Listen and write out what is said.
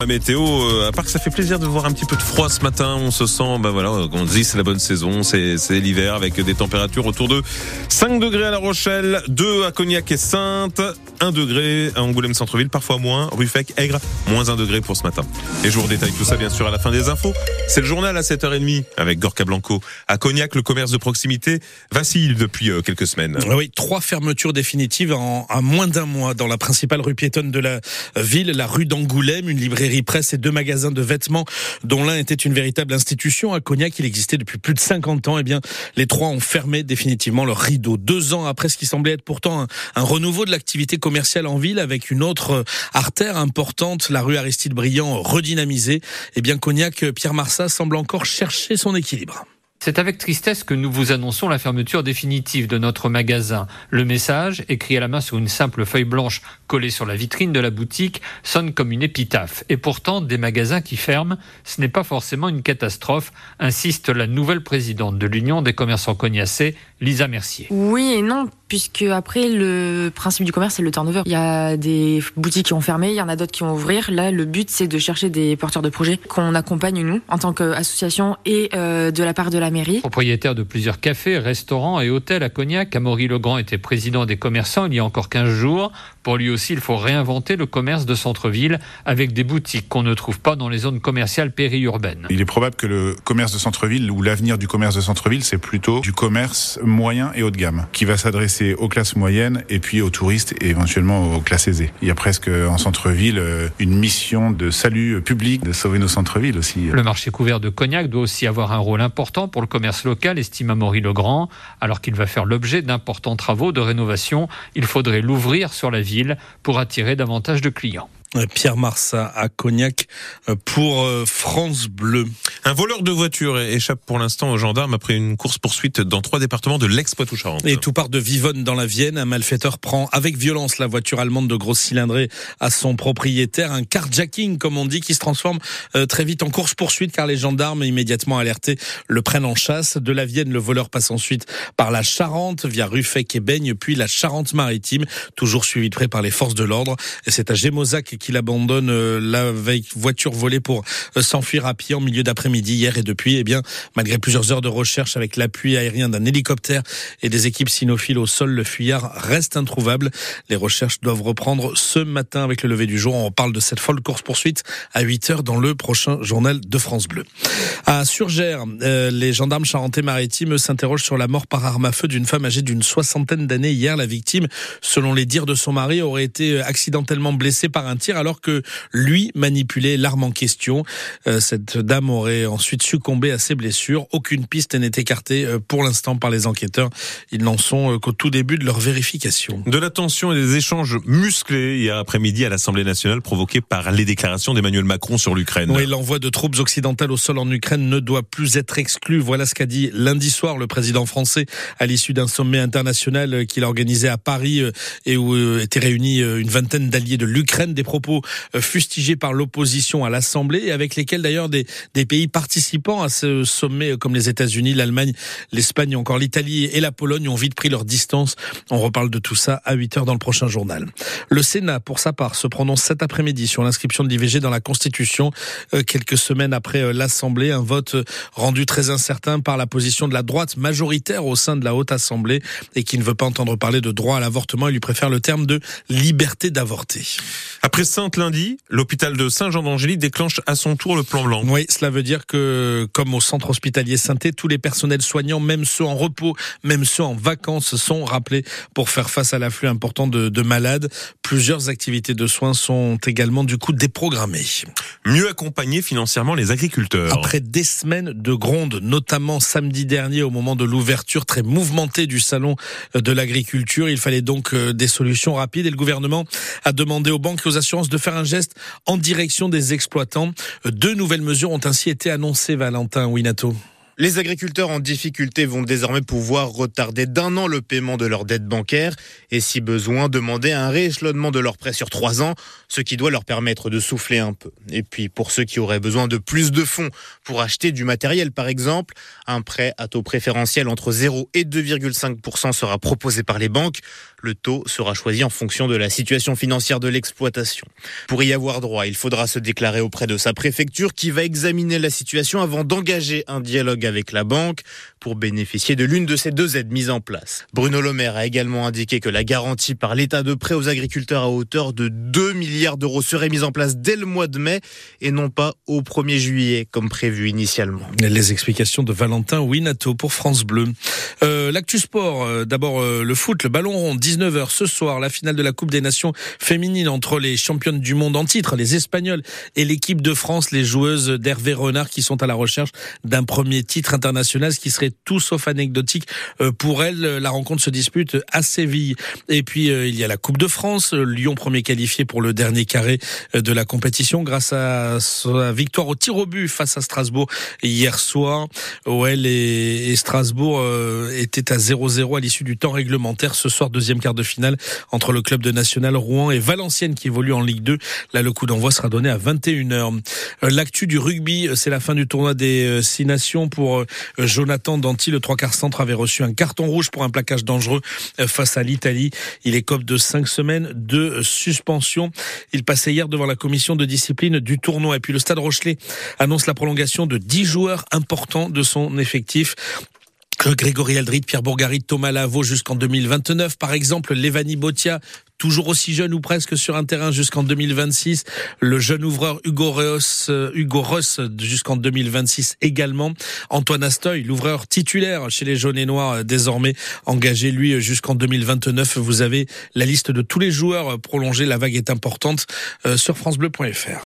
La météo, euh, à part que ça fait plaisir de voir un petit peu de froid ce matin, on se sent, bah voilà, on dit c'est la bonne saison, c'est l'hiver avec des températures autour de 5 degrés à La Rochelle, 2 à Cognac et Sainte, 1 degré à Angoulême Centre-Ville, parfois moins, Ruffec, Aigre, moins 1 degré pour ce matin. Et je vous détaille tout ça bien sûr à la fin des infos. C'est le journal à 7h30 avec Gorka Blanco. À Cognac, le commerce de proximité vacille depuis euh, quelques semaines. Oui, trois fermetures définitives en, moins d'un mois dans la principale rue piétonne de la ville, la rue d'Angoulême, une librairie presse et deux magasins de vêtements dont l'un était une véritable institution à Cognac. Il existait depuis plus de 50 ans. Eh bien, les trois ont fermé définitivement leur rideau. Deux ans après ce qui semblait être pourtant un, renouveau de l'activité commerciale en ville avec une autre artère importante, la rue Aristide Briand redynamisée. Eh bien, Cognac, Pierre Marsat semble encore chercher son équilibre. C'est avec tristesse que nous vous annonçons la fermeture définitive de notre magasin. Le message, écrit à la main sur une simple feuille blanche collée sur la vitrine de la boutique, sonne comme une épitaphe. Et pourtant, des magasins qui ferment, ce n'est pas forcément une catastrophe, insiste la nouvelle présidente de l'Union des commerçants cognacés, Lisa Mercier. Oui et non, puisque après le principe du commerce c'est le turnover. Il y a des boutiques qui ont fermé, il y en a d'autres qui vont ouvrir. Là, le but c'est de chercher des porteurs de projets qu'on accompagne nous en tant qu'association et euh, de la part de la mairie. Propriétaire de plusieurs cafés, restaurants et hôtels à Cognac, Amaury Legrand était président des commerçants il y a encore 15 jours. Pour lui aussi, il faut réinventer le commerce de centre-ville avec des boutiques qu'on ne trouve pas dans les zones commerciales périurbaines. Il est probable que le commerce de centre-ville ou l'avenir du commerce de centre-ville, c'est plutôt du commerce moyen et haut de gamme qui va s'adresser aux classes moyennes et puis aux touristes et éventuellement aux classes aisées. Il y a presque en centre-ville euh, une mission de salut public, de sauver nos centres-villes aussi. Le marché couvert de Cognac doit aussi avoir un rôle important pour le commerce local, estime Amaury Legrand. Alors qu'il va faire l'objet d'importants travaux de rénovation, il faudrait l'ouvrir sur la ville pour attirer davantage de clients. Pierre Marsat à Cognac euh, pour euh, France Bleu. Un voleur de voiture échappe pour l'instant aux gendarmes après une course-poursuite dans trois départements de l'ex-Poitou-Charentes. Et tout part de Vivonne dans la Vienne. Un malfaiteur prend avec violence la voiture allemande de grosse cylindrée à son propriétaire. Un carjacking, comme on dit, qui se transforme euh, très vite en course-poursuite car les gendarmes, immédiatement alertés, le prennent en chasse. De la Vienne, le voleur passe ensuite par la Charente via Ruffec et Baigne, puis la Charente-Maritime, toujours suivi de près par les forces de l'ordre. Et c'est à Gémozac qu'il abandonne euh, la voiture volée pour euh, s'enfuir à pied en milieu d'après-midi hier et depuis, eh bien, malgré plusieurs heures de recherche avec l'appui aérien d'un hélicoptère et des équipes cynophiles au sol, le fuyard reste introuvable. Les recherches doivent reprendre ce matin avec le lever du jour. On parle de cette folle course-poursuite à 8 heures dans le prochain journal de France Bleu. À Surgères, euh, les gendarmes charentais-maritimes s'interrogent sur la mort par arme à feu d'une femme âgée d'une soixantaine d'années hier. La victime, selon les dires de son mari, aurait été accidentellement blessée par un tir alors que lui manipulait l'arme en question. Euh, cette dame aurait ensuite succombé à ses blessures. Aucune piste n'est écartée euh, pour l'instant par les enquêteurs. Ils n'en sont euh, qu'au tout début de leur vérification. De la tension et des échanges musclés hier après-midi à l'Assemblée nationale provoqués par les déclarations d'Emmanuel Macron sur l'Ukraine. Oui, l'envoi de troupes occidentales au sol en Ukraine ne doit plus être exclu. Voilà ce qu'a dit lundi soir le président français à l'issue d'un sommet international qu'il a organisé à Paris et où étaient réunis une vingtaine d'alliés de l'Ukraine. Des propos euh, fustigés par l'opposition à l'Assemblée et avec lesquels d'ailleurs des, des pays participants à ce sommet euh, comme les États-Unis, l'Allemagne, l'Espagne, encore l'Italie et la Pologne ont vite pris leur distance. On reparle de tout ça à 8 heures dans le prochain journal. Le Sénat, pour sa part, se prononce cet après-midi sur l'inscription de l'IVG dans la Constitution. Euh, quelques semaines après l'Assemblée, un vote rendu très incertain par la position de la droite majoritaire au sein de la Haute Assemblée et qui ne veut pas entendre parler de droit à l'avortement. Il lui préfère le terme de liberté d'avorter. Après lundi, l'hôpital de Saint-Jean d'Angély déclenche à son tour le plan blanc. Oui, cela veut dire que, comme au centre hospitalier saint tous les personnels soignants, même ceux en repos, même ceux en vacances, sont rappelés pour faire face à l'afflux important de, de malades. Plusieurs activités de soins sont également du coup déprogrammées. Mieux accompagner financièrement les agriculteurs. Après des semaines de gronde, notamment samedi dernier au moment de l'ouverture très mouvementée du salon de l'agriculture, il fallait donc euh, des solutions rapides et le gouvernement a demandé aux banques et aux assurances de faire un geste en direction des exploitants. Deux nouvelles mesures ont ainsi été annoncées, Valentin Winato. Les agriculteurs en difficulté vont désormais pouvoir retarder d'un an le paiement de leurs dettes bancaires et si besoin demander un rééchelonnement de leurs prêts sur trois ans, ce qui doit leur permettre de souffler un peu. Et puis pour ceux qui auraient besoin de plus de fonds pour acheter du matériel par exemple, un prêt à taux préférentiel entre 0 et 2,5% sera proposé par les banques. Le taux sera choisi en fonction de la situation financière de l'exploitation. Pour y avoir droit, il faudra se déclarer auprès de sa préfecture qui va examiner la situation avant d'engager un dialogue avec la banque pour bénéficier de l'une de ces deux aides mises en place. Bruno Le Maire a également indiqué que la garantie par l'état de prêt aux agriculteurs à hauteur de 2 milliards d'euros serait mise en place dès le mois de mai et non pas au 1er juillet comme prévu initialement. Les explications de Valentin Winato pour France Bleu. Euh, L'actu sport, euh, d'abord euh, le foot, le ballon rond, 19h ce soir, la finale de la Coupe des Nations féminine entre les championnes du monde en titre, les Espagnols, et l'équipe de France, les joueuses d'Hervé Renard qui sont à la recherche d'un premier titre international, ce qui serait tout sauf anecdotique euh, pour elles. La rencontre se dispute à Séville. Et puis euh, il y a la Coupe de France, Lyon premier qualifié pour le dernier carré euh, de la compétition grâce à sa victoire au tir au but face à Strasbourg hier soir. OL et, Strasbourg étaient à 0-0 à l'issue du temps réglementaire. Ce soir, deuxième quart de finale entre le club de National Rouen et Valenciennes qui évolue en Ligue 2. Là, le coup d'envoi sera donné à 21h. L'actu du rugby, c'est la fin du tournoi des Six Nations pour Jonathan Danty. Le trois quarts centre avait reçu un carton rouge pour un plaquage dangereux face à l'Italie. Il écope de cinq semaines de suspension. Il passait hier devant la commission de discipline du tournoi. Et puis le Stade Rochelet annonce la prolongation de dix joueurs importants de son effectif. Grégory Aldrit, Pierre Bourgarit, Thomas Lavaux jusqu'en 2029. Par exemple, Levani Botia, toujours aussi jeune ou presque sur un terrain jusqu'en 2026. Le jeune ouvreur Hugo Ross, euh, jusqu'en 2026 également. Antoine Astoy, l'ouvreur titulaire chez les jaunes et noirs, euh, désormais engagé lui euh, jusqu'en 2029. Vous avez la liste de tous les joueurs prolongés. La vague est importante sur francebleu.fr.